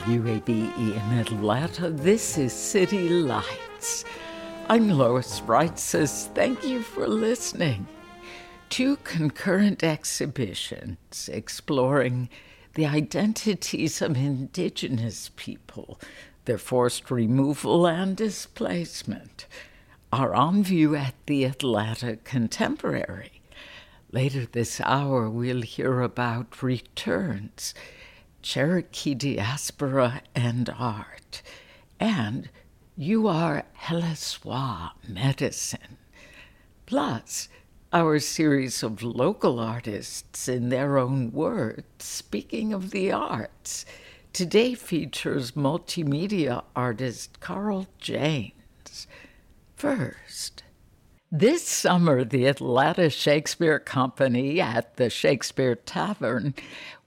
WABE in Atlanta. This is City Lights. I'm Lois Reitzes. Thank you for listening. Two concurrent exhibitions exploring the identities of indigenous people, their forced removal and displacement, are on view at the Atlanta Contemporary. Later this hour, we'll hear about returns Cherokee Diaspora and Art, and You Are Heleswa Medicine. Plus, our series of local artists in their own words speaking of the arts. Today features multimedia artist Carl Janes. First, this summer, the Atlanta Shakespeare Company at the Shakespeare Tavern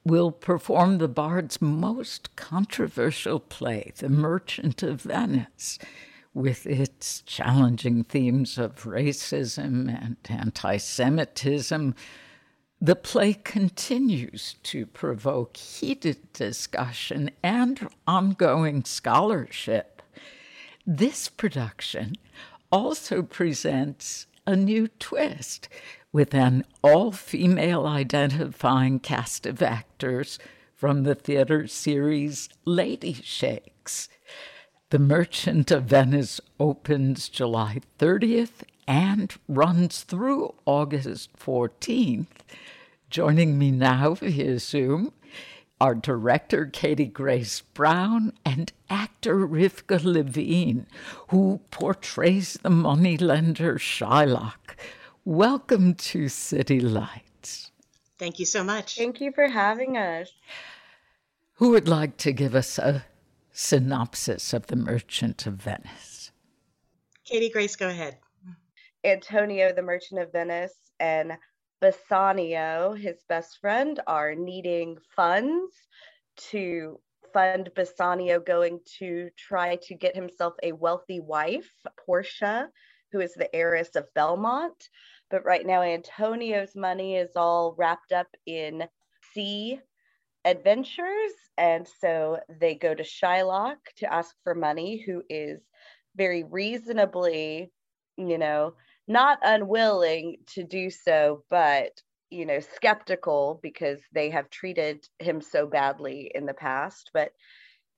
will perform the Bard's most controversial play, The Merchant of Venice, with its challenging themes of racism and anti Semitism. The play continues to provoke heated discussion and ongoing scholarship. This production also presents a new twist with an all female identifying cast of actors from the theater series Lady Shakes. The Merchant of Venice opens July 30th and runs through August 14th. Joining me now via Zoom are director Katie Grace Brown and actor Rivka Levine, who portrays the moneylender Shylock. Welcome to City Lights. Thank you so much. Thank you for having us. Who would like to give us a synopsis of The Merchant of Venice? Katie Grace, go ahead. Antonio, the Merchant of Venice, and Bassanio, his best friend, are needing funds to fund Bassanio going to try to get himself a wealthy wife, Portia, who is the heiress of Belmont. But right now, Antonio's money is all wrapped up in sea adventures. And so they go to Shylock to ask for money, who is very reasonably, you know, not unwilling to do so, but, you know, skeptical because they have treated him so badly in the past. But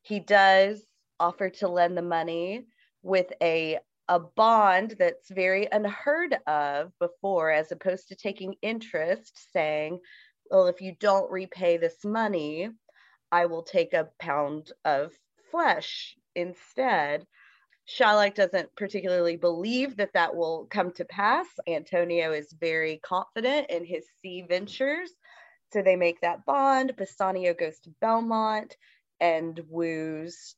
he does offer to lend the money with a a bond that's very unheard of before, as opposed to taking interest, saying, Well, if you don't repay this money, I will take a pound of flesh instead. Shylock doesn't particularly believe that that will come to pass. Antonio is very confident in his sea ventures. So they make that bond. Bassanio goes to Belmont and woos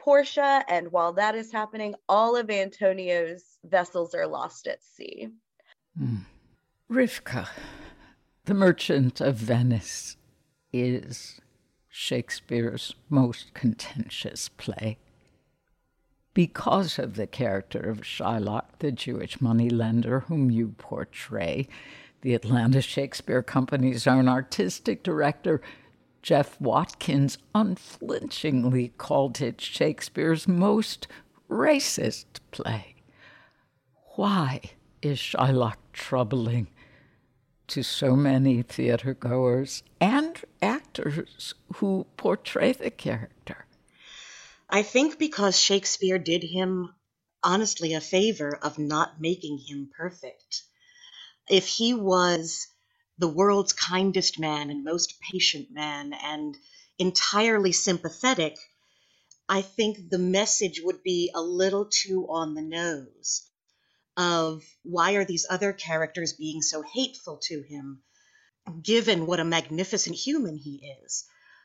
Portia, and while that is happening, all of Antonio's vessels are lost at sea. Mm. Rivka, the Merchant of Venice, is Shakespeare's most contentious play. Because of the character of Shylock, the Jewish moneylender whom you portray, the Atlanta Shakespeare Company's own artistic director Jeff Watkins unflinchingly called it Shakespeare's most racist play. Why is Shylock troubling to so many theatergoers and actors who portray the character? I think because Shakespeare did him honestly a favor of not making him perfect. If he was the world's kindest man and most patient man and entirely sympathetic, I think the message would be a little too on the nose of why are these other characters being so hateful to him, given what a magnificent human he is.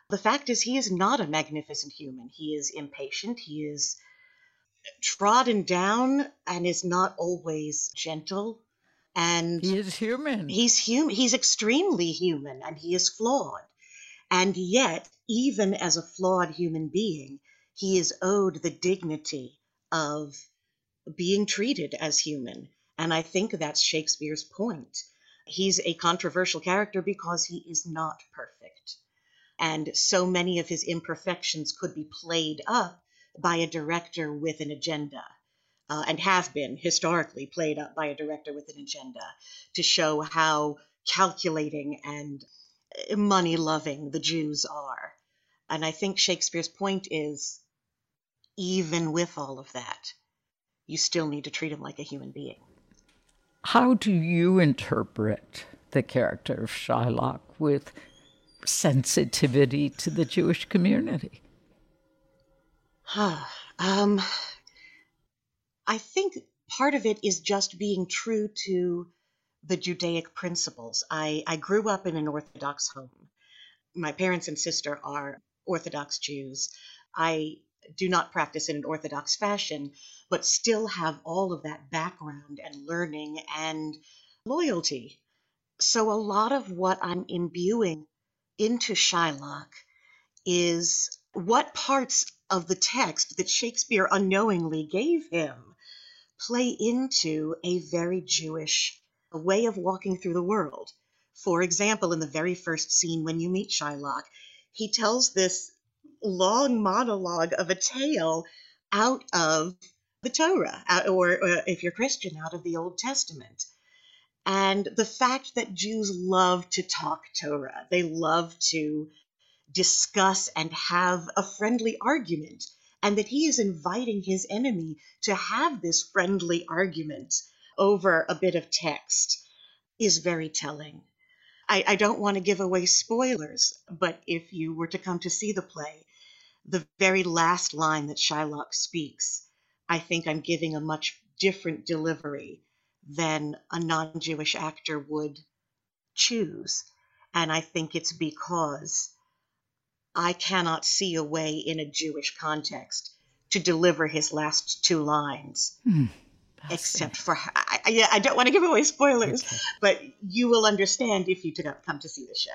The fact is, he is not a magnificent human. He is impatient, he is trodden down, and is not always gentle. And he is human. He's human. He's extremely human, and he is flawed. And yet, even as a flawed human being, he is owed the dignity of being treated as human. And I think that's Shakespeare's point. He's a controversial character because he is not perfect. And so many of his imperfections could be played up by a director with an agenda. Uh, and have been historically played up by a director with an agenda to show how calculating and uh, money loving the Jews are. And I think Shakespeare's point is even with all of that, you still need to treat him like a human being. How do you interpret the character of Shylock with sensitivity to the Jewish community? um, I think part of it is just being true to the Judaic principles. I, I grew up in an Orthodox home. My parents and sister are Orthodox Jews. I do not practice in an Orthodox fashion, but still have all of that background and learning and loyalty. So a lot of what I'm imbuing into Shylock is what parts of the text that Shakespeare unknowingly gave him play into a very Jewish way of walking through the world. For example, in the very first scene when you meet Shylock, he tells this long monologue of a tale out of the Torah, or, if you're Christian, out of the Old Testament. And the fact that Jews love to talk Torah, they love to discuss and have a friendly argument, and that he is inviting his enemy to have this friendly argument over a bit of text is very telling. I, I don't want to give away spoilers, but if you were to come to see the play, the very last line that Shylock speaks, I think I'm giving a much different delivery than a non Jewish actor would choose. And I think it's because I cannot see a way in a Jewish context to deliver his last two lines. Mm, except for, I, I, I, don't want to give away spoilers, okay. but you will understand if you do not come to see the show.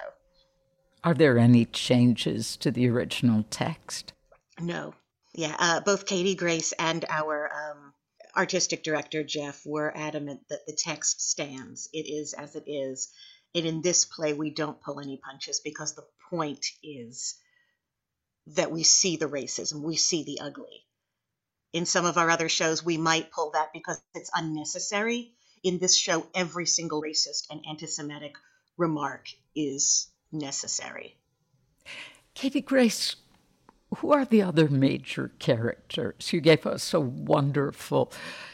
Are there any changes to the original text? No. Yeah, uh, both Katie Grace and our um, artistic director, Jeff, were adamant that the text stands. It is as it is. And in this play, we don't pull any punches because the point is that we see the racism, we see the ugly. In some of our other shows, we might pull that because it's unnecessary. In this show, every single racist and anti Semitic remark is necessary. Katie Grace, who are the other major characters? You gave us a wonderful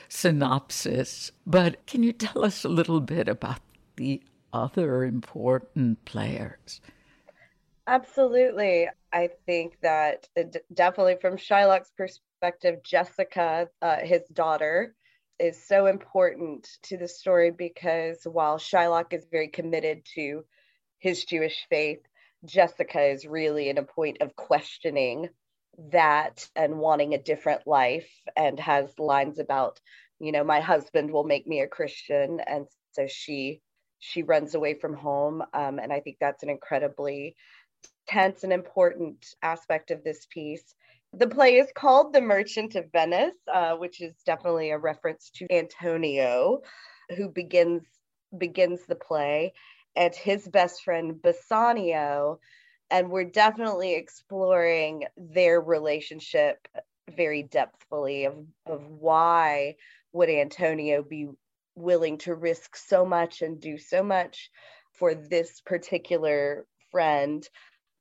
synopsis, but can you tell us a little bit about the other important players? Absolutely. I think that definitely from Shylock's perspective, Jessica, uh, his daughter, is so important to the story because while Shylock is very committed to his Jewish faith, Jessica is really in a point of questioning that and wanting a different life and has lines about, you know, my husband will make me a Christian. And so she she runs away from home. Um, and I think that's an incredibly tense and important aspect of this piece. The play is called The Merchant of Venice, uh, which is definitely a reference to Antonio, who begins begins the play, and his best friend Bassanio, and we're definitely exploring their relationship very depthfully of, of why would Antonio be willing to risk so much and do so much for this particular friend?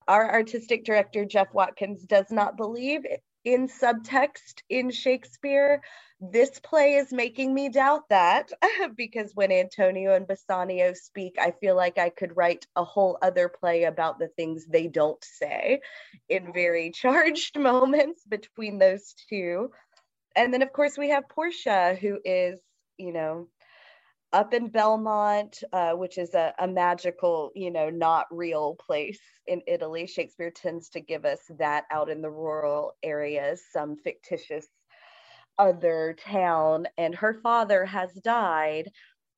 Our artistic director, Jeff Watkins, does not believe in subtext in Shakespeare. This play is making me doubt that because when Antonio and Bassanio speak, I feel like I could write a whole other play about the things they don't say in very charged moments between those two. And then, of course, we have Portia, who is, you know, up in Belmont, uh, which is a, a, magical, you know, not real place in Italy. Shakespeare tends to give us that out in the rural areas, some fictitious other town. And her father has died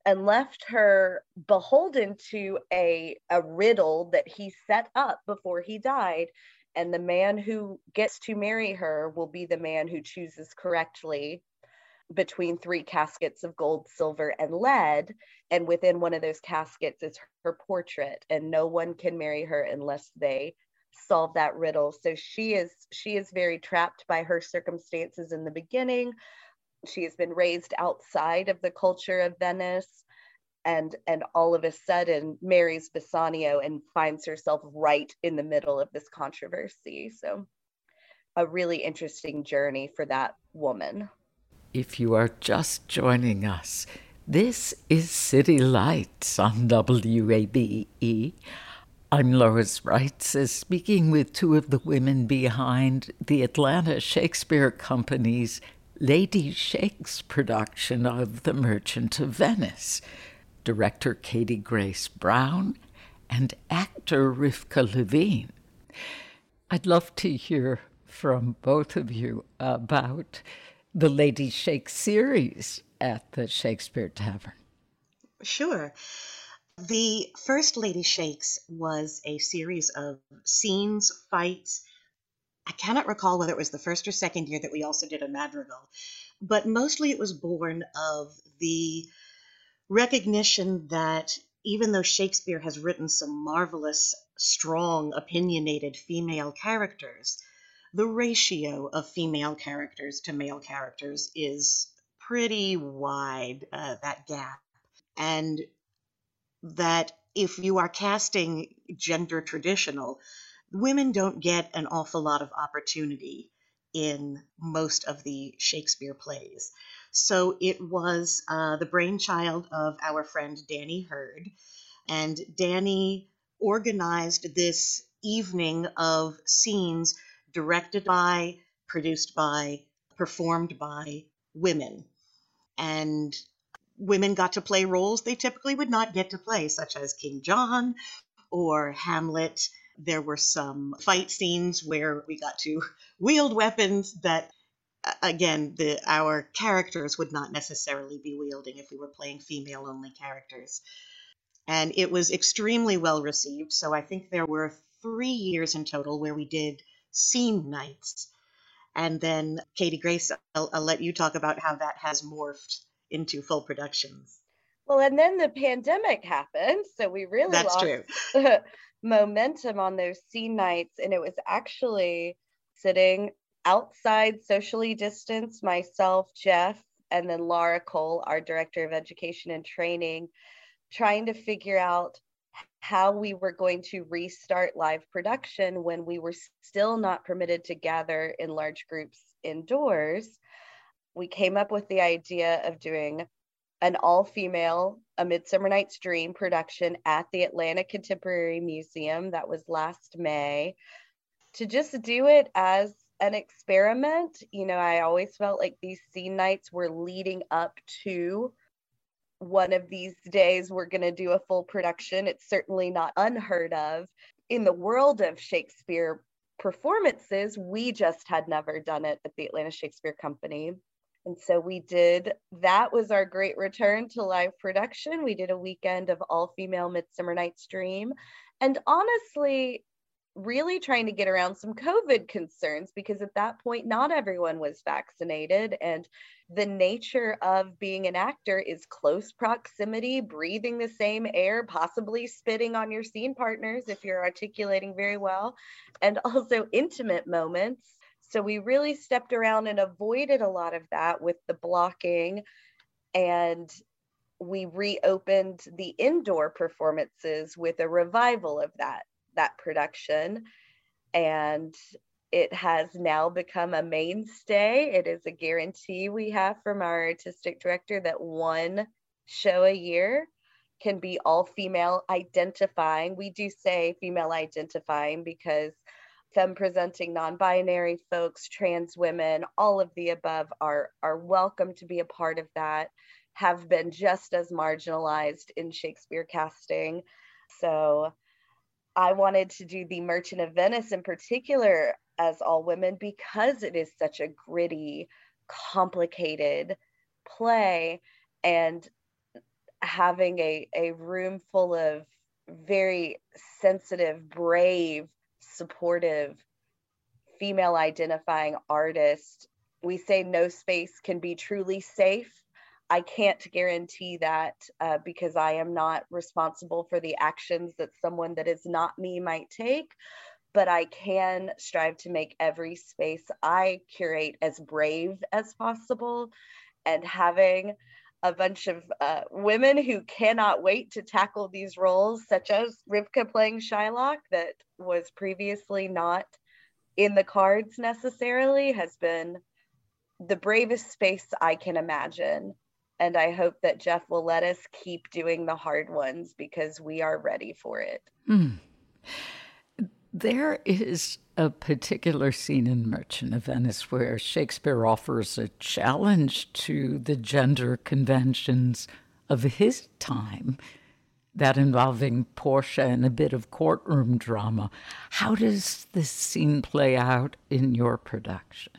and left her beholden to a, a riddle that he set up before he died. And the man who gets to marry her will be the man who chooses correctly between three caskets of gold, silver, and lead. And within one of those caskets is her portrait, and no one can marry her unless they solve that riddle. So she is she is very trapped by her circumstances in the beginning. She has been raised outside of the culture of Venice and and all of a sudden marries Bassanio and finds herself right in the middle of this controversy. So a really interesting journey for that woman. If you are just joining us, this is City Lights on WABE. I'm Lois Reitzes, speaking with two of the women behind the Atlanta Shakespeare Company's Lady Shakes production of The Merchant of Venice. Director Katie Grace Brown and actor Rivka Levine. I'd love to hear from both of you about the Lady Shakes series at the Shakespeare Tavern? Sure. The first Lady Shakes was a series of scenes, fights. I cannot recall whether it was the first or second year that we also did a madrigal, but mostly it was born of the recognition that even though Shakespeare has written some marvelous, strong, opinionated female characters, the ratio of female characters to male characters is pretty wide, uh, that gap. And that if you are casting gender traditional, women don't get an awful lot of opportunity in most of the Shakespeare plays. So it was uh, the brainchild of our friend Danny Hurd. And Danny organized this evening of scenes directed by, produced by, performed by women. And women got to play roles they typically would not get to play, such as King John or Hamlet. There were some fight scenes where we got to wield weapons that again the our characters would not necessarily be wielding if we were playing female only characters and it was extremely well received so i think there were 3 years in total where we did scene nights. And then, Katie Grace, I'll, I'll let you talk about how that has morphed into full productions. Well, and then the pandemic happened. So we really That's lost true. momentum on those scene nights. And it was actually sitting outside, socially distanced, myself, Jeff, and then Laura Cole, our director of education and training, trying to figure out how we were going to restart live production when we were still not permitted to gather in large groups indoors. We came up with the idea of doing an all female A Midsummer Night's Dream production at the Atlanta Contemporary Museum. That was last May. To just do it as an experiment, you know, I always felt like these scene nights were leading up to one of these days we're going to do a full production. It's certainly not unheard of. In the world of Shakespeare performances, we just had never done it at the Atlanta Shakespeare Company. And so we did, that was our great return to live production. We did a weekend of all female Midsummer Night's Dream. And honestly, really trying to get around some COVID concerns because at that point, not everyone was vaccinated. And the nature of being an actor is close proximity, breathing the same air, possibly spitting on your scene partners if you're articulating very well, and also intimate moments. So we really stepped around and avoided a lot of that with the blocking And we reopened the indoor performances with a revival of that that production. And it has now become a mainstay. It is a guarantee we have from our artistic director that one show a year can be all female identifying. We do say female identifying because femme presenting non-binary folks trans women all of the above are are welcome to be a part of that have been just as marginalized in Shakespeare casting. So I wanted to do the Merchant of Venice in particular as all women because it is such a gritty, complicated play and having a, a room full of very sensitive, brave, supportive, female identifying artists. We say no space can be truly safe I can't guarantee that uh, because I am not responsible for the actions that someone that is not me might take. But I can strive to make every space I curate as brave as possible. And having a bunch of uh, women who cannot wait to tackle these roles, such as Rivka playing Shylock, that was previously not in the cards necessarily, has been the bravest space I can imagine and I hope that Jeff will let us keep doing the hard ones because we are ready for it. Mm. There is a particular scene in Merchant of Venice where Shakespeare offers a challenge to the gender conventions of his time, that involving Portia and a bit of courtroom drama. How does this scene play out in your production?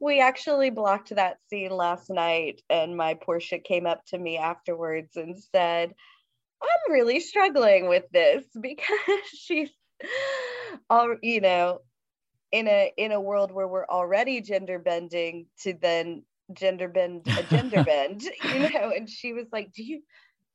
We actually blocked that scene last night and my portia came up to me afterwards and said i'm really struggling with this because she's all you know in a in a world where we're already gender bending to then gender bend a gender bend you know? And she was like do you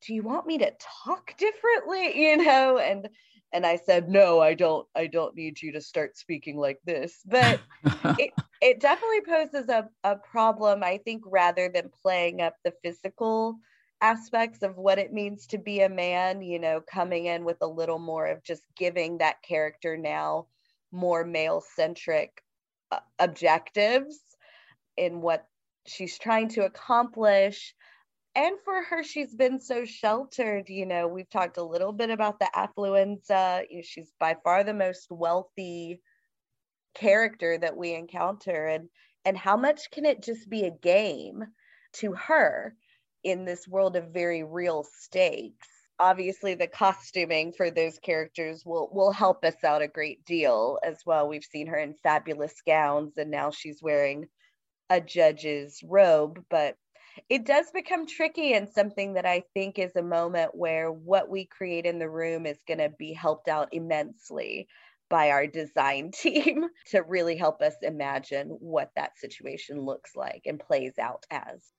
do you want me to talk differently? you know? And and i said no i don't i don't need you to start speaking like this. But it, it definitely poses a, a problem i think rather than playing up the physical aspects of what it means to be a man you know coming in with a little more of just giving that character now more male centric uh, objectives in what she's trying to accomplish and for her she's been so sheltered you know we've talked a little bit about the affluenza you know, she's by far the most wealthy character that we encounter and and how much can it just be a game to her in this world of very real stakes? Obviously the costuming for those characters will will help us out a great deal as well. We've seen her in fabulous gowns and now she's wearing a judge's robe but it does become tricky and something that I think is a moment where what we create in the room is going to be helped out immensely by our design team to really help us imagine what that situation looks like and plays out as.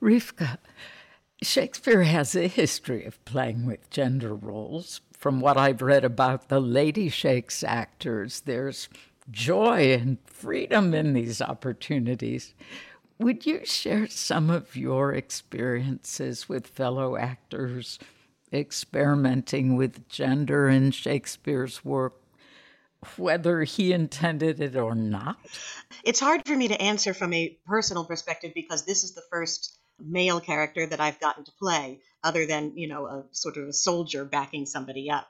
Rivka, Shakespeare has a history of playing with gender roles. From what I've read about the Lady Shakes actors, there's joy and freedom in these opportunities. Would you share some of your experiences with fellow actors experimenting with gender in Shakespeare's work, whether he intended it or not? It's hard for me to answer from a personal perspective because this is the first male character that I've gotten to play, other than, you know, a sort of a soldier backing somebody up.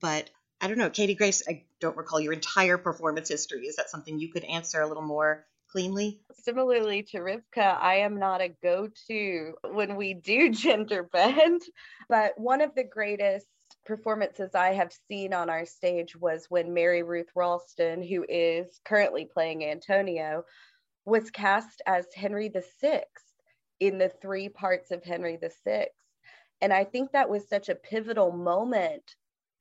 But I don't know, Katie Grace, I don't recall your entire performance history. Is that something you could answer a little more cleanly? Similarly to Rivka, I am not a go to when we do gender bend, but one of the greatest performances I have seen on our stage was when Mary Ruth Ralston, who is currently playing Antonio, was cast as Henry VI in the three parts of Henry VI. And I think that was such a pivotal moment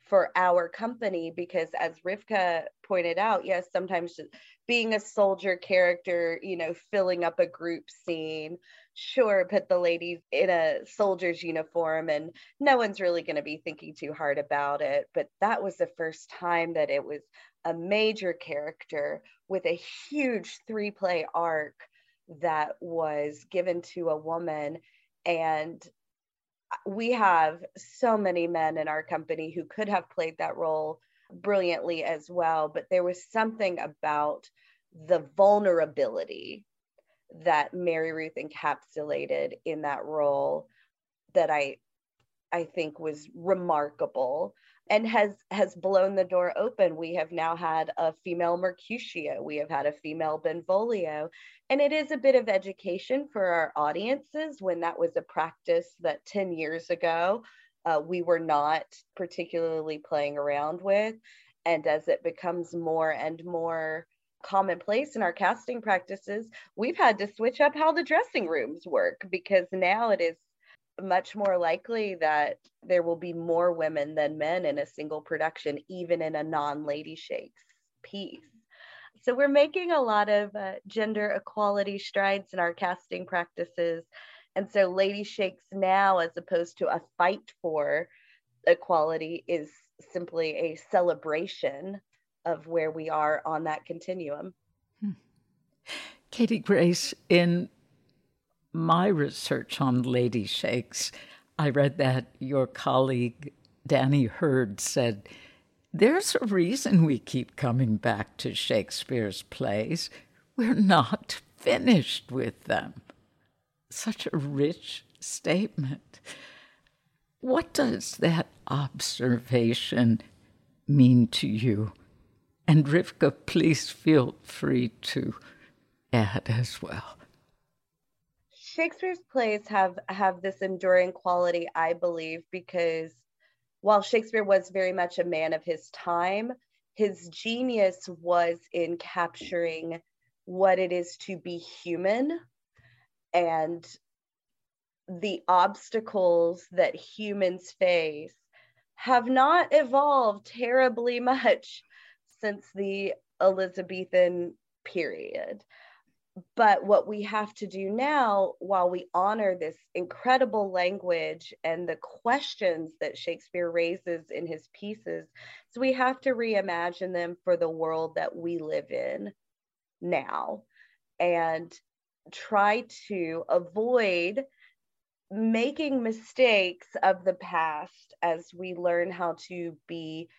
for our company because as Rivka pointed out, yes, sometimes being a soldier character, you know, filling up a group scene, sure, put the ladies in a soldier's uniform and no one's really going to be thinking too hard about it. But that was the first time that it was a major character with a huge three play arc that was given to a woman. And we have so many men in our company who could have played that role brilliantly as well. But there was something about the vulnerability that Mary Ruth encapsulated in that role that I I think was remarkable and has has blown the door open. We have now had a female Mercutio, we have had a female Benvolio, and it is a bit of education for our audiences when that was a practice that 10 years ago uh, we were not particularly playing around with. And as it becomes more and more commonplace in our casting practices, we've had to switch up how the dressing rooms work because now it is much more likely that there will be more women than men in a single production, even in a non Lady Shakes piece. So we're making a lot of uh, gender equality strides in our casting practices. And so Lady Shakes now, as opposed to a fight for equality, is simply a celebration of where we are on that continuum. Hmm. Katie Grace, in my research on Lady Shakes, I read that your colleague Danny Hurd said, There's a reason we keep coming back to Shakespeare's plays. We're not finished with them. Such a rich statement. What does that observation mean to you? And Rivka, please feel free to add as well. Shakespeare's plays have have this enduring quality, I believe, because while Shakespeare was very much a man of his time, his genius was in capturing what it is to be human and the obstacles that humans face have not evolved terribly much since the Elizabethan period. But what we have to do now, while we honor this incredible language and the questions that Shakespeare raises in his pieces, is we have to reimagine them for the world that we live in now and try to avoid making mistakes of the past as we learn how to be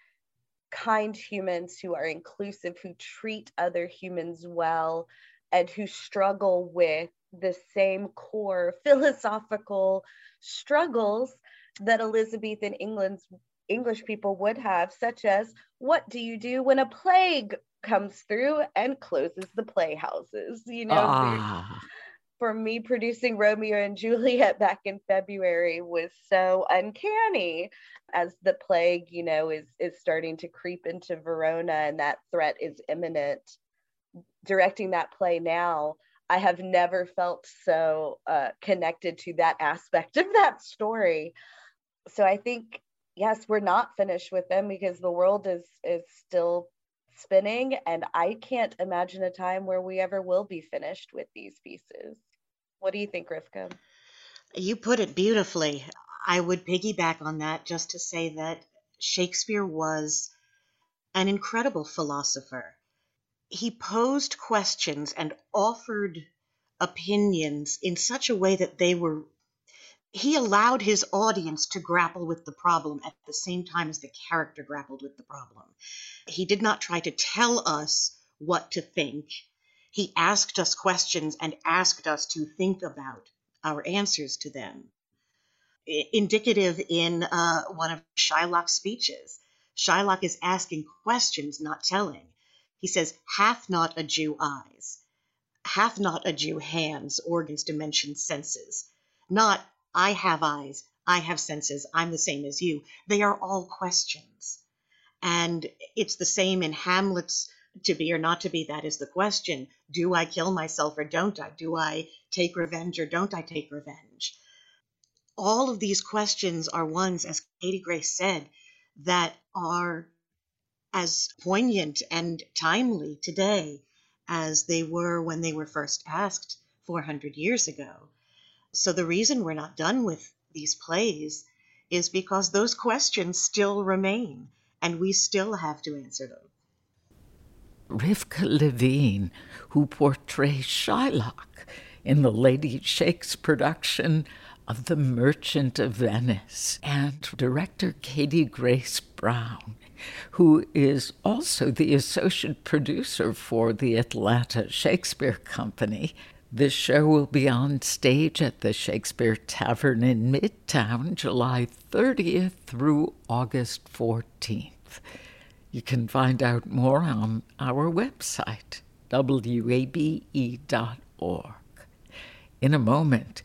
kind humans who are inclusive, who treat other humans well, and who struggle with the same core philosophical struggles that Elizabethan England's English people would have, such as what do you do when a plague comes through and closes the playhouses? You know, ah. for me, producing Romeo and Juliet back in February was so uncanny as the plague, you know, is is starting to creep into Verona and that threat is imminent directing that play now, I have never felt so uh, connected to that aspect of that story. So I think yes, we're not finished with them because the world is is still spinning, and I can't imagine a time where we ever will be finished with these pieces. What do you think, Rivka? You put it beautifully. I would piggyback on that just to say that Shakespeare was an incredible philosopher he posed questions and offered opinions in such a way that they were he allowed his audience to grapple with the problem at the same time as the character grappled with the problem. He did not try to tell us what to think. He asked us questions and asked us to think about our answers to them. Indicative in uh, one of Shylock's speeches. Shylock is asking questions, not telling. He says, Hath not a Jew eyes? Hath not a Jew hands, organs, dimensions, senses? Not, I have eyes, I have senses, I'm the same as you. They are all questions. And it's the same in Hamlet's to be or not to be, that is the question. Do I kill myself or don't I? Do I take revenge or don't I take revenge? All of these questions are ones, as Katie Grace said, that are as poignant and timely today as they were when they were first asked 400 years ago. So the reason we're not done with these plays is because those questions still remain and we still have to answer them. Rivka Levine, who portrays Shylock in the Lady Shakes production of The Merchant of Venice, and director Katie Grace Brown, who is also the associate producer for the Atlanta Shakespeare Company. The show will be on stage at the Shakespeare Tavern in Midtown July 30th through August 14th. You can find out more on our website, wabe.org. In a moment,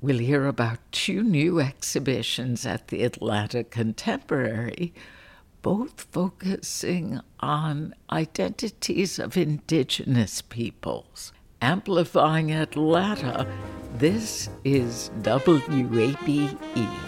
we'll hear about two new exhibitions at the Atlanta Contemporary, both focusing on identities of indigenous peoples. Amplifying Atlanta, this is WABE.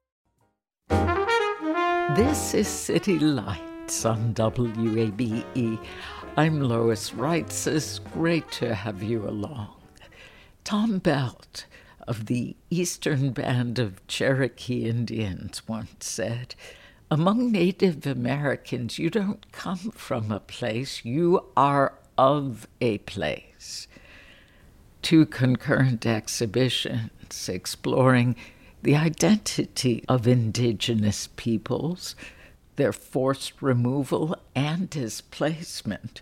This is City Lights on WABE. I'm Lois Reitzes. It's great to have you along. Tom Belt of the Eastern Band of Cherokee Indians once said, Among Native Americans, you don't come from a place, you are of a place. Two concurrent exhibitions exploring the identity of indigenous peoples, their forced removal and displacement,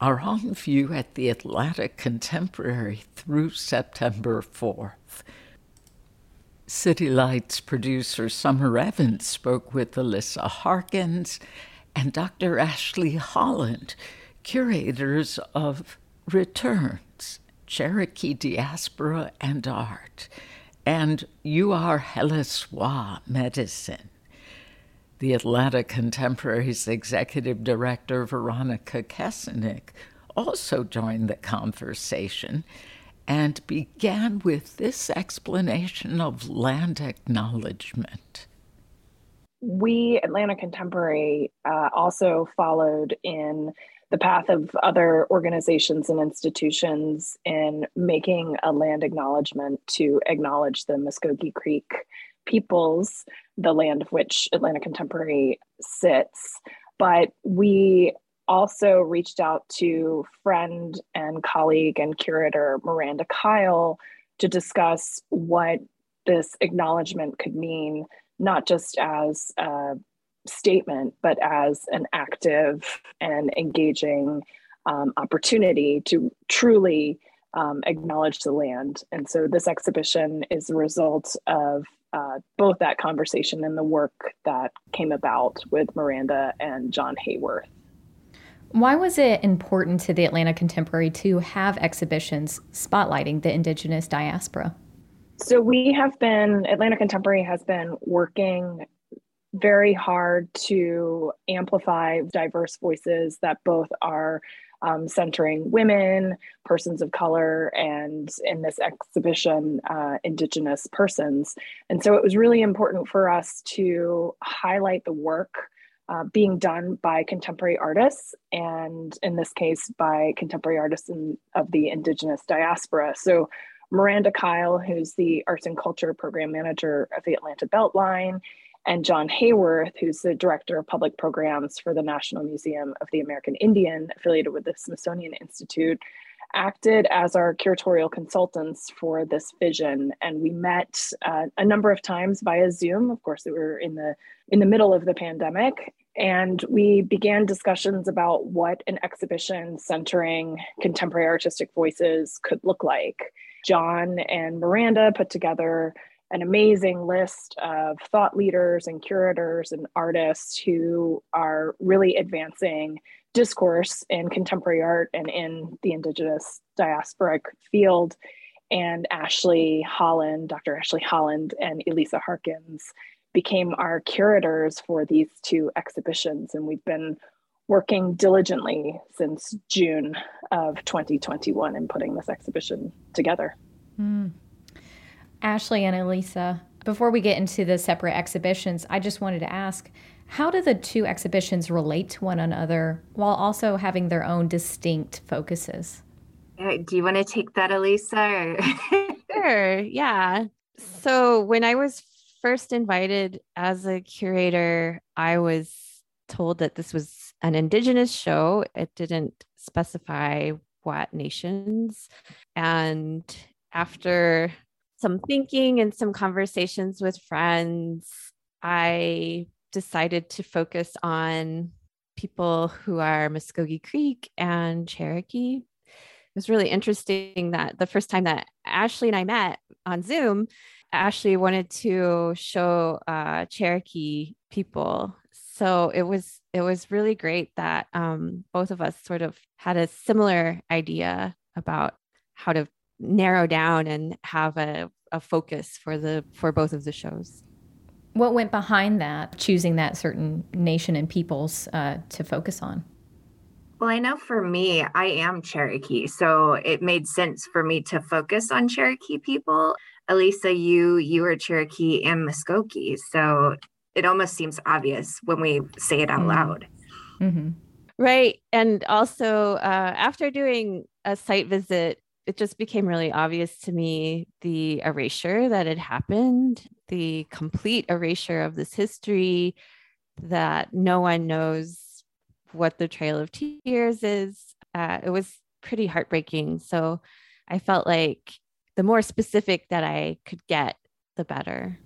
are on view at the Atlanta Contemporary through September 4th. City Lights producer Summer Evans spoke with Elisa Harkins and Dr. Ashley Holland, curators of Returns, Cherokee Diaspora and Art and you are Heleswa Medicine. The Atlanta Contemporary's executive director, Veronica Kessenich, also joined the conversation and began with this explanation of land acknowledgement. We, Atlanta Contemporary, uh, also followed in the path of other organizations and institutions in making a land acknowledgement to acknowledge the Muskogee Creek peoples, the land of which Atlanta Contemporary sits. But we also reached out to friend and colleague and curator Miranda Kyle to discuss what this acknowledgement could mean, not just as a statement, but as an active and engaging um, opportunity to truly um, acknowledge the land. And so this exhibition is a result of uh, both that conversation and the work that came about with Miranda and John Haworth. Why was it important to the Atlanta Contemporary to have exhibitions spotlighting the Indigenous diaspora? So, we have been, Atlanta Contemporary has been working very hard to amplify diverse voices that both are um, centering women, persons of color, and in this exhibition, uh, Indigenous persons. And so it was really important for us to highlight the work uh, being done by contemporary artists, and in this case, by contemporary artists in, of the Indigenous diaspora. So Miranda Kyle, who's the Arts and Culture Program Manager of the Atlanta Beltline, and John Haworth, who's the director of public programs for the National Museum of the American Indian, affiliated with the Smithsonian Institute, acted as our curatorial consultants for this vision. And we met uh, a number of times via zoom. Of course we were in the in the middle of the pandemic. And we began discussions about what an exhibition centering contemporary artistic voices could look like. John and miranda put together an amazing list of thought leaders and curators and artists who are really advancing discourse in contemporary art and in the Indigenous diasporic field. And Ashley Holland, Dr. Ashley Holland, and Elisa Harkins became our curators for these two exhibitions. And we've been working diligently since June of 2021 in putting this exhibition together. Mm. Ashley and Elisa, before we get into the separate exhibitions, I just wanted to ask how do the two exhibitions relate to one another while also having their own distinct focuses? Uh, do you want to take that, Elisa? sure. Yeah. So when I was first invited as a curator, I was told that this was an Indigenous show. It didn't specify what nations. And after some thinking and some conversations with friends, I decided to focus on people who are Muskogee Creek and Cherokee. It was really interesting that the first time that Ashley and I met on Zoom, Ashley wanted to show uh, Cherokee people. So it was it was really great that um, both of us sort of had a similar idea about how to narrow down and have a, a focus for the for both of the shows. What went behind that, choosing that certain nation and peoples uh, to focus on? Well, I know for me, I am Cherokee, so it made sense for me to focus on Cherokee people. Elisa, you you are Cherokee and Muskogee, so it almost seems obvious when we say it out mm-hmm. loud. Mm-hmm. Right, and also uh, after doing a site visit it just became really obvious to me the erasure that had happened, the complete erasure of this history, that no one knows what the Trail of Tears is. Uh, it was pretty heartbreaking. So I felt like the more specific that I could get, the better.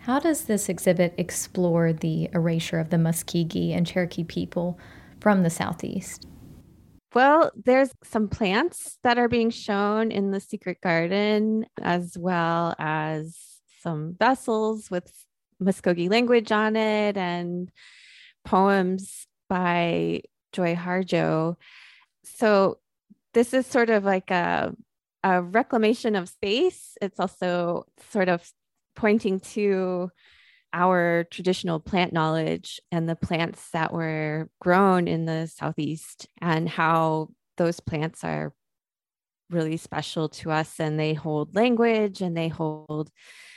How does this exhibit explore the erasure of the Muskogee and Cherokee people from the Southeast? Well, there's some plants that are being shown in the secret garden, as well as some vessels with Muskogee language on it and poems by Joy Harjo. So this is sort of like a, a reclamation of space. It's also sort of pointing to our traditional plant knowledge and the plants that were grown in the Southeast and how those plants are really special to us and they hold language and they hold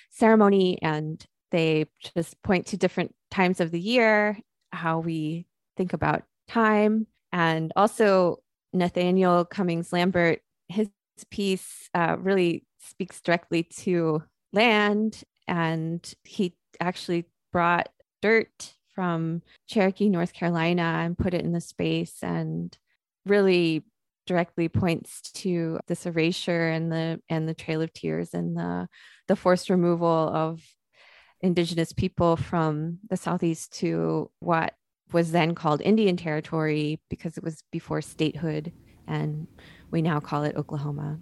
ceremony and they just point to different times of the year, how we think about time. And also, Nathaniel Cummings Lambert, his piece uh, really speaks directly to land and he actually brought dirt from Cherokee, North Carolina, and put it in the space and really directly points to this erasure and the and the Trail of Tears and the the forced removal of indigenous people from the southeast to what was then called Indian Territory because it was before statehood, and we now call it Oklahoma.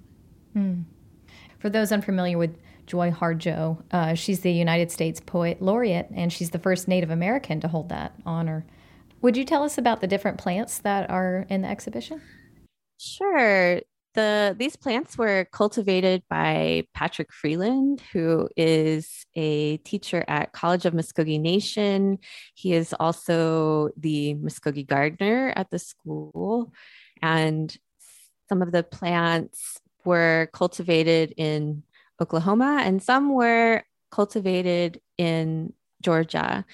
Hmm. For those unfamiliar with Joy Harjo. Uh, she's the United States Poet Laureate, and she's the first Native American to hold that honor. Would you tell us about the different plants that are in the exhibition? Sure. The these plants were cultivated by Patrick Freeland, who is a teacher at College of Muskogee Nation. He is also the Muskogee gardener at the school, and some of the plants were cultivated in Oklahoma, and some were cultivated in Georgia.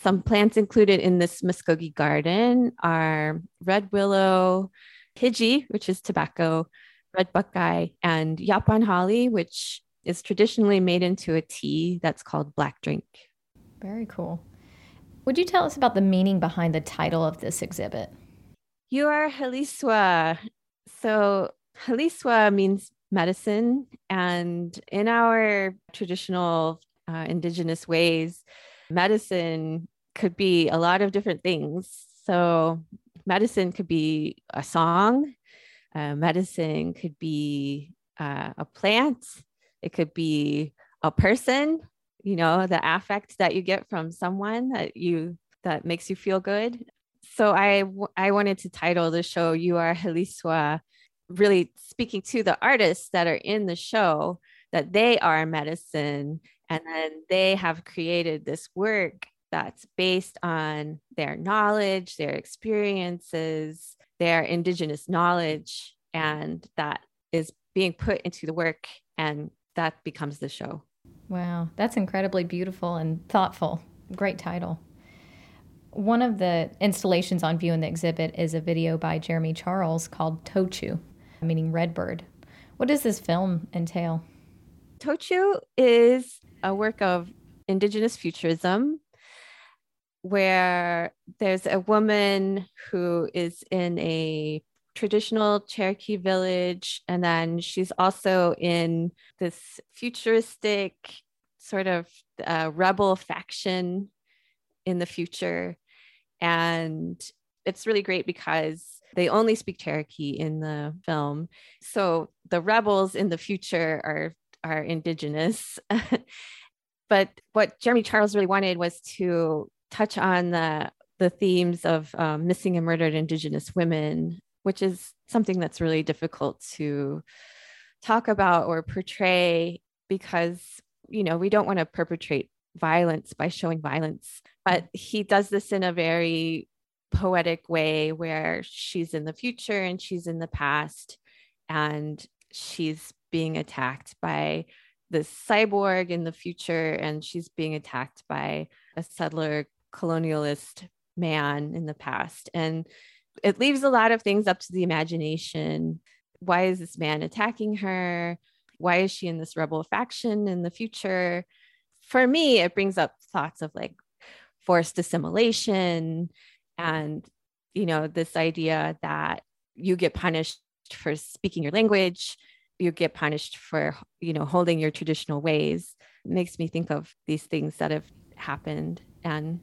Some plants included in this Muskogee garden are red willow, Hiji, which is tobacco, red buckeye, and yaupon holly, which is traditionally made into a tea that's called black drink. Very cool. Would you tell us about the meaning behind the title of this exhibit? You are Heliswa. So Haliswa means medicine. And in our traditional uh, indigenous ways, medicine could be a lot of different things. So, medicine could be a song, uh, medicine could be uh, a plant, it could be a person, you know, the affect that you get from someone that you that makes you feel good. So I I wanted to title the show "You Are Haliswa," really speaking to the artists that are in the show that they are medicine, and then they have created this work that's based on their knowledge, their experiences, their indigenous knowledge, and that is being put into the work, and that becomes the show. Wow, that's incredibly beautiful and thoughtful. Great title. One of the installations on view in the exhibit is a video by Jeremy Charles called Tochu, meaning redbird. What does this film entail? Tochu is a work of indigenous futurism where there's a woman who is in a traditional Cherokee village. And then she's also in this futuristic sort of uh, rebel faction in the future. And it's really great because they only speak Cherokee in the film. So the rebels in the future are are indigenous. but what Jeremy Charles really wanted was to touch on the the themes of um, missing and murdered indigenous women which is something that's really difficult to talk about or portray because you know we don't want to perpetrate violence by showing violence but he does this in a very poetic way where she's in the future and she's in the past and she's being attacked by the cyborg in the future and she's being attacked by a settler colonialist man in the past and it leaves a lot of things up to the imagination. Why is this man attacking her? Why is she in this rebel faction in the future? For me, it brings up thoughts of like forced assimilation and, you know, this idea that you get punished for speaking your language, you get punished for, you know, holding your traditional ways. It makes me think of these things that have happened. And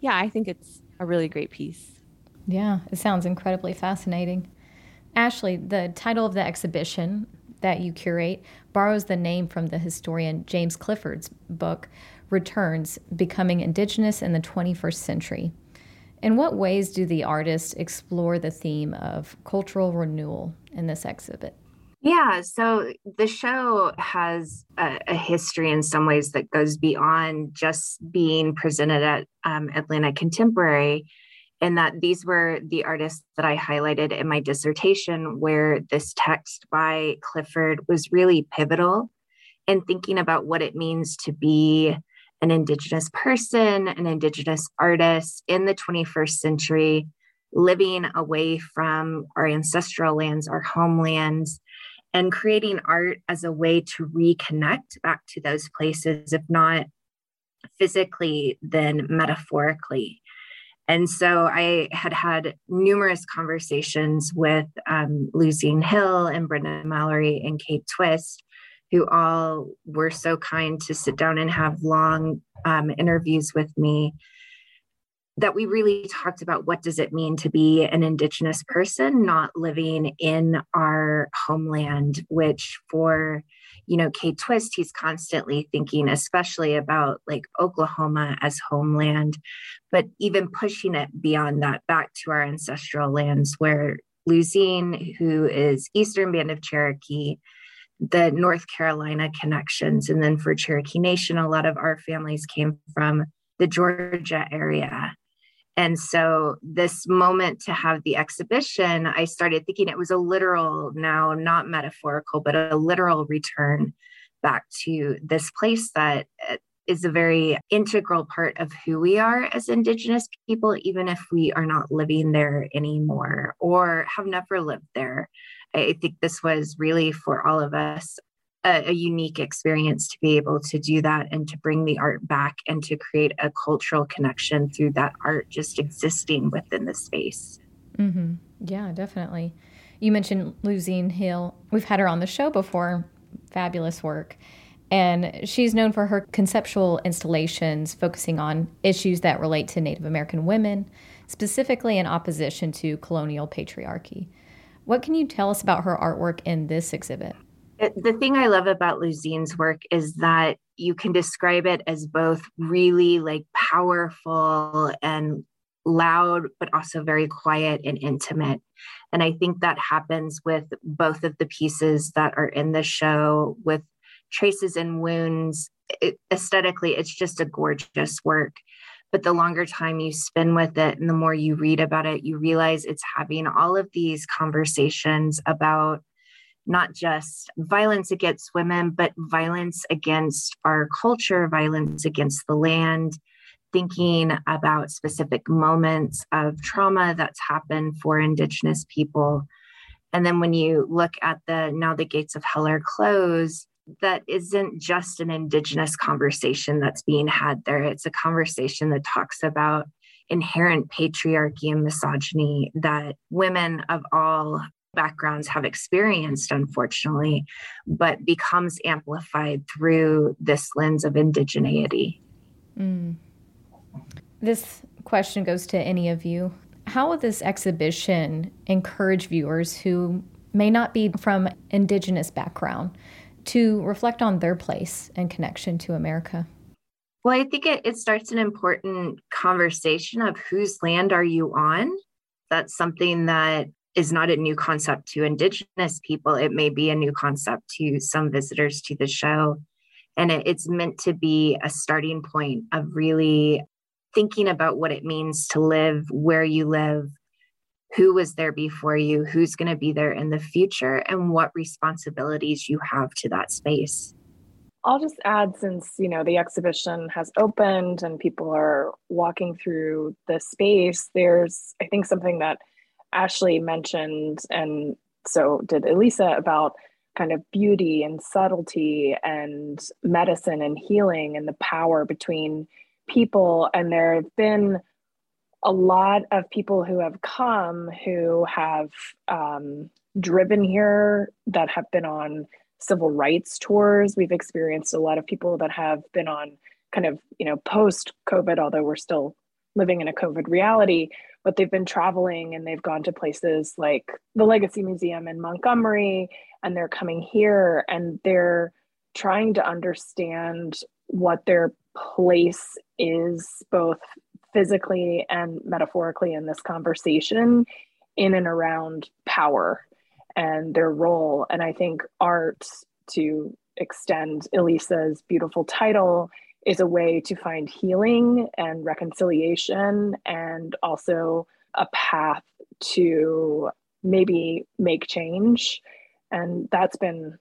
yeah, I think it's a really great piece. Yeah, it sounds incredibly fascinating. Ashley, the title of the exhibition that you curate borrows the name from the historian James Clifford's book, Returns Becoming Indigenous in the 21st Century. In what ways do the artists explore the theme of cultural renewal in this exhibit? Yeah, so the show has a, a, history in some ways that goes beyond just being presented at um, Atlanta Contemporary and that these were the artists that I highlighted in my dissertation, where this text by Clifford was really pivotal in thinking about what it means to be an Indigenous person, an Indigenous artist in the 21st century, living away from our ancestral lands, our homelands, and creating art as a way to reconnect back to those places, if not physically, then metaphorically. And so I had had numerous conversations with um, Luzene Hill and Brenda Mallory and Kade Twist, who all were so kind to sit down and have long um, interviews with me that we really talked about what does it mean to be an indigenous person not living in our homeland which for you know kade twist he's constantly thinking especially about like oklahoma as homeland but even pushing it beyond that back to our ancestral lands where Luzene, who is Eastern Band of Cherokee, the North Carolina connections. And then for Cherokee Nation, a lot of our families came from the Georgia area. And so, this moment to have the exhibition, I started thinking it was a literal, now not metaphorical, but a literal return back to this place that uh, a very integral part of who we are as Indigenous people, even if we are not living there anymore or have never lived there. I think this was really for all of us a, a, unique experience to be able to do that and to bring the art back and to create a cultural connection through that art just existing within the space. Mm-hmm. Yeah, definitely. You mentioned Luzene Hill. We've had her on the show before. Fabulous work. And she's known for her conceptual installations focusing on issues that relate to Native American women, specifically in opposition to colonial patriarchy. What can you tell us about her artwork in this exhibit? Uh, the thing I love about Luzene's work is that you can describe it as both really like powerful and loud, but also very quiet and intimate. And I think that happens with both of the pieces that are in the show with traces and wounds. It, aesthetically, it's just a gorgeous work. But the longer time you spend with it and the more you read about it, you realize it's having all of these conversations about not just violence against women, but violence against our culture, violence against the land, thinking about specific moments of trauma that's happened for Indigenous people. And then when you look at the Now the Gates of Hell Are Closed, that isn't just an indigenous conversation that's being had there. It's a conversation that talks about inherent patriarchy and misogyny that women of all backgrounds have experienced, unfortunately, but becomes amplified through this lens of indigeneity. Mm. This question goes to any of you. How will this exhibition encourage viewers who may not be from Indigenous background to reflect on their place and connection to America? Well, I think it, it starts an important conversation of whose land are you on? That's something that is not a new concept to Indigenous people. It may be a new concept to some visitors to the show. And it, it's meant to be a starting point of really thinking about what it means to live where you live, who was there before you, who's going to be there in the future, and what responsibilities you have to that space. I'll just add since, you know, the exhibition has opened and people are walking through the space, there's, I think, something that Ashley mentioned, and so did Elisa, about kind of beauty and subtlety and medicine and healing and the power between people. And there have been a lot of people who have come who have um, driven here that have been on civil rights tours. We've experienced a lot of people that have been on kind of, you know, post COVID, although we're still living in a COVID reality, but they've been traveling and they've gone to places like the Legacy Museum in Montgomery, and they're coming here and they're trying to understand what their place is both physically and metaphorically in this conversation in and around power and their role. And I think art, to extend Elisa's beautiful title, is a way to find healing and reconciliation and also a path to maybe make change. And that's been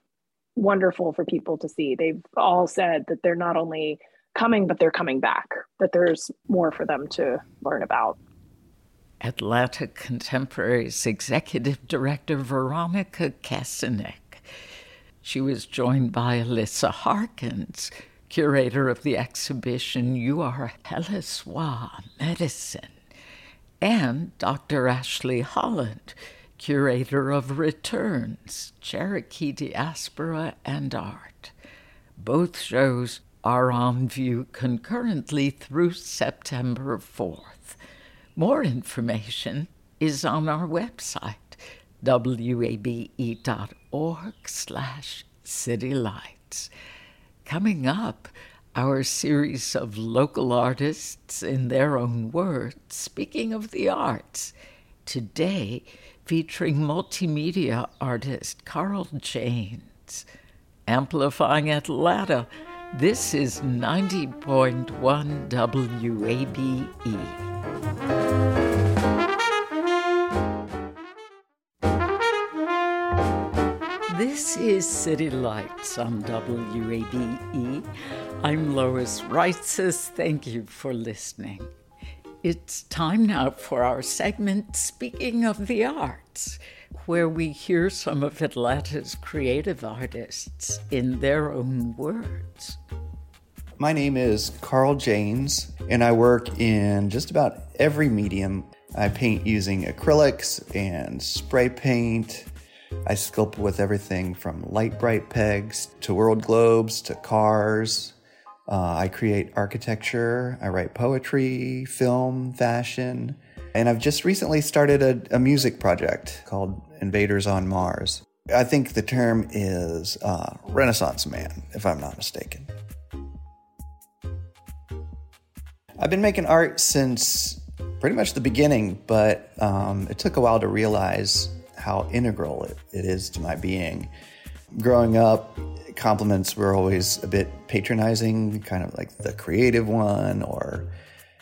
wonderful for people to see. They've all said that they're not only coming, but they're coming back, that there's more for them to learn about. Atlanta Contemporary's executive director, Veronica Kessenich. She was joined by Elisa Harkins, curator of the exhibition You Are Heleswa Medicine, and Dr. Ashley Holland, curator of Returns Cherokee Diaspora and Art. Both shows are on view concurrently through September 4th. More information is on our website, wabe.org slash citylights. Coming up, our series of local artists in their own words, speaking of the arts. Today, featuring multimedia artist Carl Janes, amplifying Atlanta this is 90.1 WABE. This is City Lights on WABE. I'm Lois Reitzes. Thank you for listening. It's time now for our segment Speaking of the Arts where we hear some of Atlanta's creative artists in their own words. My name is Carl Janes, and I work in just about every medium. I paint using acrylics and spray paint, I sculpt with everything from Lite-Brite pegs to world globes to cars. Uh, I create architecture, I write poetry, film, fashion, and I've just recently started a, a music project called Invaders on Mars. I think the term is uh, Renaissance man, if I'm not mistaken. I've been making art since pretty much the beginning, but um, it took a while to realize how integral it, it is to my being. Growing up, compliments were always a bit patronizing, kind of like the creative one, or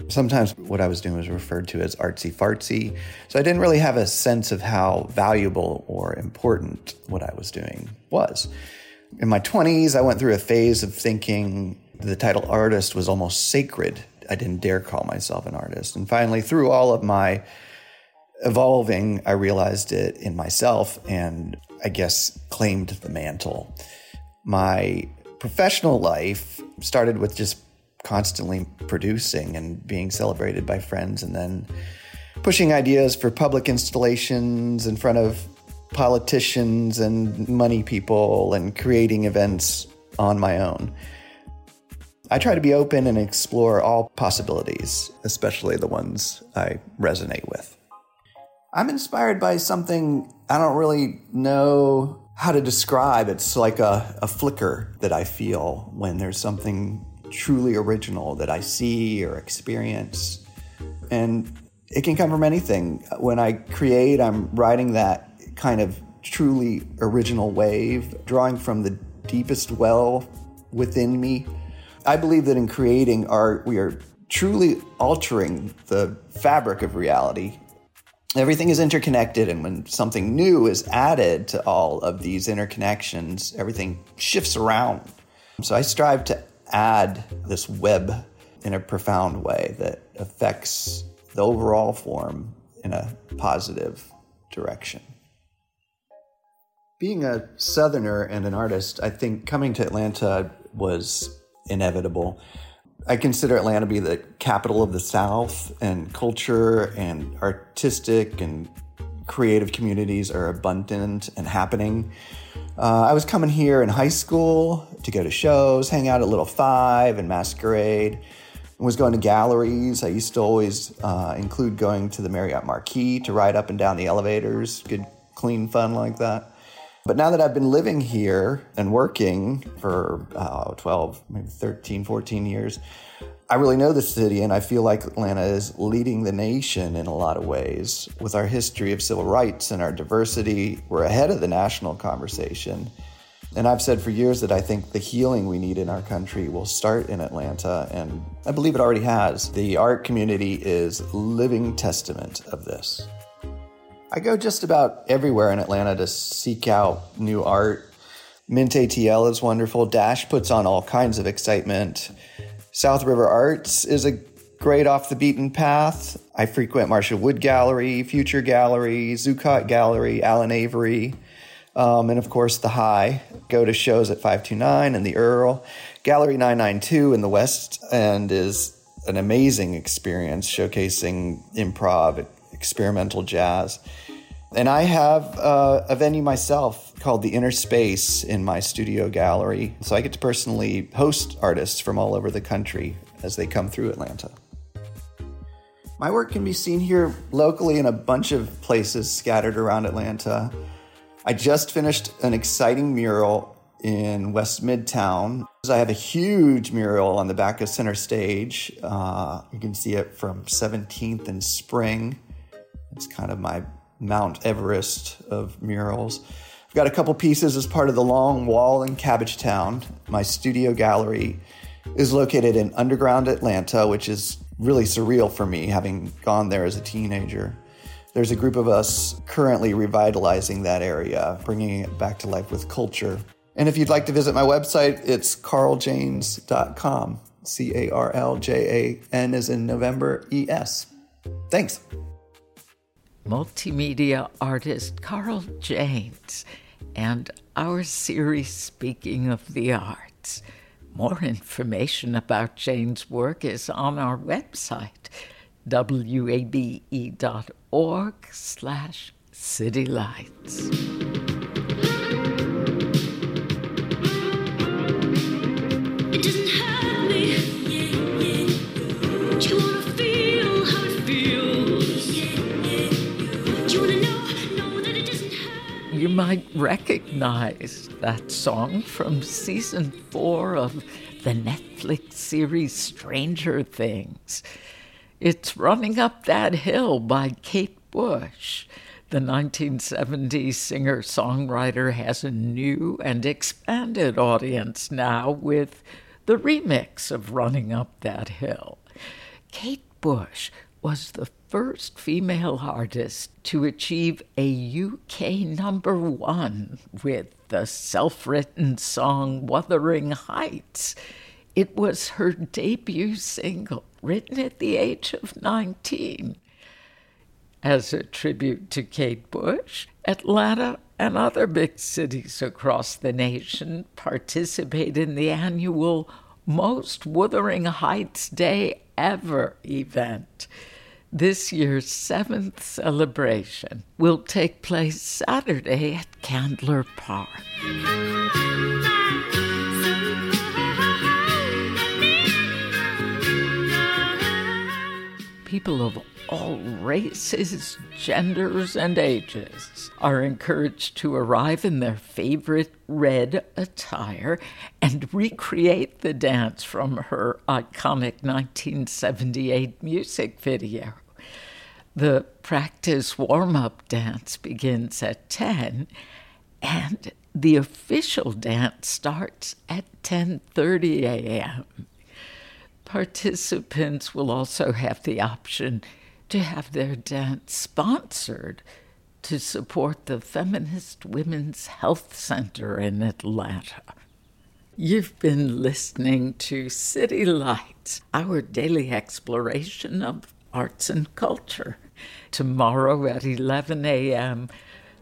sometimes what I was doing was referred to as artsy fartsy. So I didn't really have a sense of how valuable or important what I was doing was. In my 20s, I went through a phase of thinking the title artist was almost sacred I didn't dare call myself an artist. And finally, through all of my evolving, I realized it in myself and I guess claimed the mantle. My professional life started with just constantly producing and being celebrated by friends and then pushing ideas for public installations in front of politicians and money people and creating events on my own. I try to be open and explore all possibilities, especially the ones I resonate with. I'm inspired by something I don't really know how to describe. It's like a, a flicker that I feel when there's something truly original that I see or experience. And it can come from anything. When I create, I'm riding that kind of truly original wave, drawing from the deepest well within me I believe that in creating art, we are truly altering the fabric of reality. Everything is interconnected, and when something new is added to all of these interconnections, everything shifts around. So I strive to add this web in a profound way that affects the overall form in a positive direction. Being a Southerner and an artist, I think coming to Atlanta was inevitable. I consider Atlanta to be the capital of the South, and culture and artistic and creative communities are abundant and happening. Uh, I was coming here in high school to go to shows, hang out at Little Five and Masquerade. I was going to galleries. I used to always uh, include going to the Marriott Marquis to ride up and down the elevators. Good, clean fun like that. But now that I've been living here and working for uh, 12, maybe 13, 14 years, I really know the city, and I feel like Atlanta is leading the nation in a lot of ways. With our history of civil rights and our diversity, we're ahead of the national conversation. And I've said for years that I think the healing we need in our country will start in Atlanta, and I believe it already has. The art community is living testament of this. I go just about everywhere in Atlanta to seek out new art. Mint ATL is wonderful. Dash puts on all kinds of excitement. South River Arts is a great off the beaten path. I frequent Marcia Wood Gallery, Future Gallery, Zucot Gallery, Alan Avery, um, and of course the High. Go to shows at 529 and the Earl. Gallery 992 in the West End is an amazing experience showcasing improv, experimental jazz. And I have uh, a venue myself called the Inner Space in my studio gallery. So I get to personally host artists from all over the country as they come through Atlanta. My work can be seen here locally in a bunch of places scattered around Atlanta. I just finished an exciting mural in West Midtown. I have a huge mural on the back of center stage. Uh, you can see it from 17th and Spring. It's kind of my Mount Everest of murals. I've got a couple pieces as part of the long wall in Cabbage Town. My studio gallery is located in underground Atlanta, which is really surreal for me, having gone there as a teenager. There's a group of us currently revitalizing that area, bringing it back to life with culture. And if you'd like to visit my website, it's carljanes.com. C A R L J A N is in November, E S. Thanks multimedia artist Carl Janes and our series Speaking of the Arts. More information about Jane's work is on our website, wabe.org slash citylights. Might recognize that song from season four of the Netflix series Stranger Things. It's Running Up That Hill by Kate Bush. The 1970s singer songwriter has a new and expanded audience now with the remix of Running Up That Hill. Kate Bush was the first female artist to achieve a UK number one with the self written song Wuthering Heights. It was her debut single, written at the age of 19. As a tribute to Kate Bush, Atlanta and other big cities across the nation participate in the annual Most Wuthering Heights Day Ever event. This year's seventh celebration will take place Saturday at Candler Park. People of all races, genders, and ages are encouraged to arrive in their favorite red attire and recreate the dance from her iconic 1978 music video. The practice warm up dance begins at 10 and the official dance starts at 10:30 a.m. Participants will also have the option to have their dance sponsored to support the Feminist Women's Health Center in Atlanta. You've been listening to City Lights, our daily exploration of arts and culture. Tomorrow at 11 a.m.,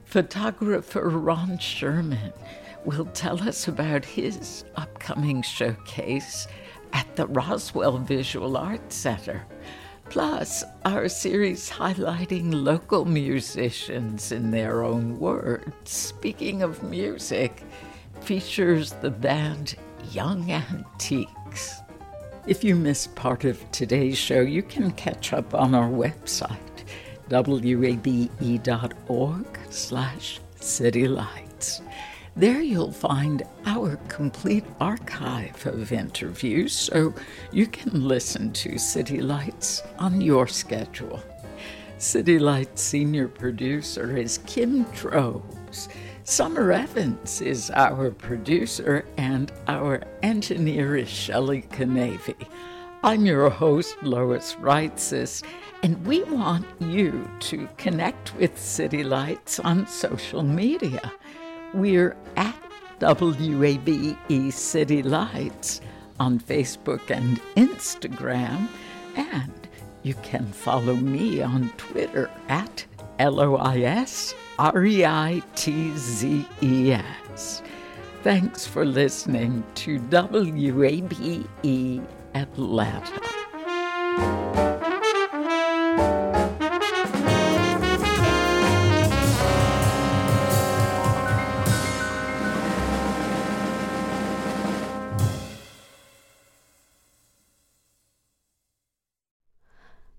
photographer Ron Sherman will tell us about his upcoming showcase at the Roswell Visual Arts Center. Plus, our series highlighting local musicians in their own words. Speaking of music, features the band Young Antiques. If you missed part of today's show, you can catch up on our website, wabe.org slash citylights. There you'll find our complete archive of interviews so you can listen to City Lights on your schedule. City Lights senior producer is Kim Drobes. Summer Evans is our producer, and our engineer is Shelley Canavy. I'm your host, Lois Reitzes, and we want you to connect with City Lights on social media. We're at WABE City Lights on Facebook and Instagram, and you can follow me on Twitter at L O I S R E I T Z E S. Thanks for listening to WABE Atlanta.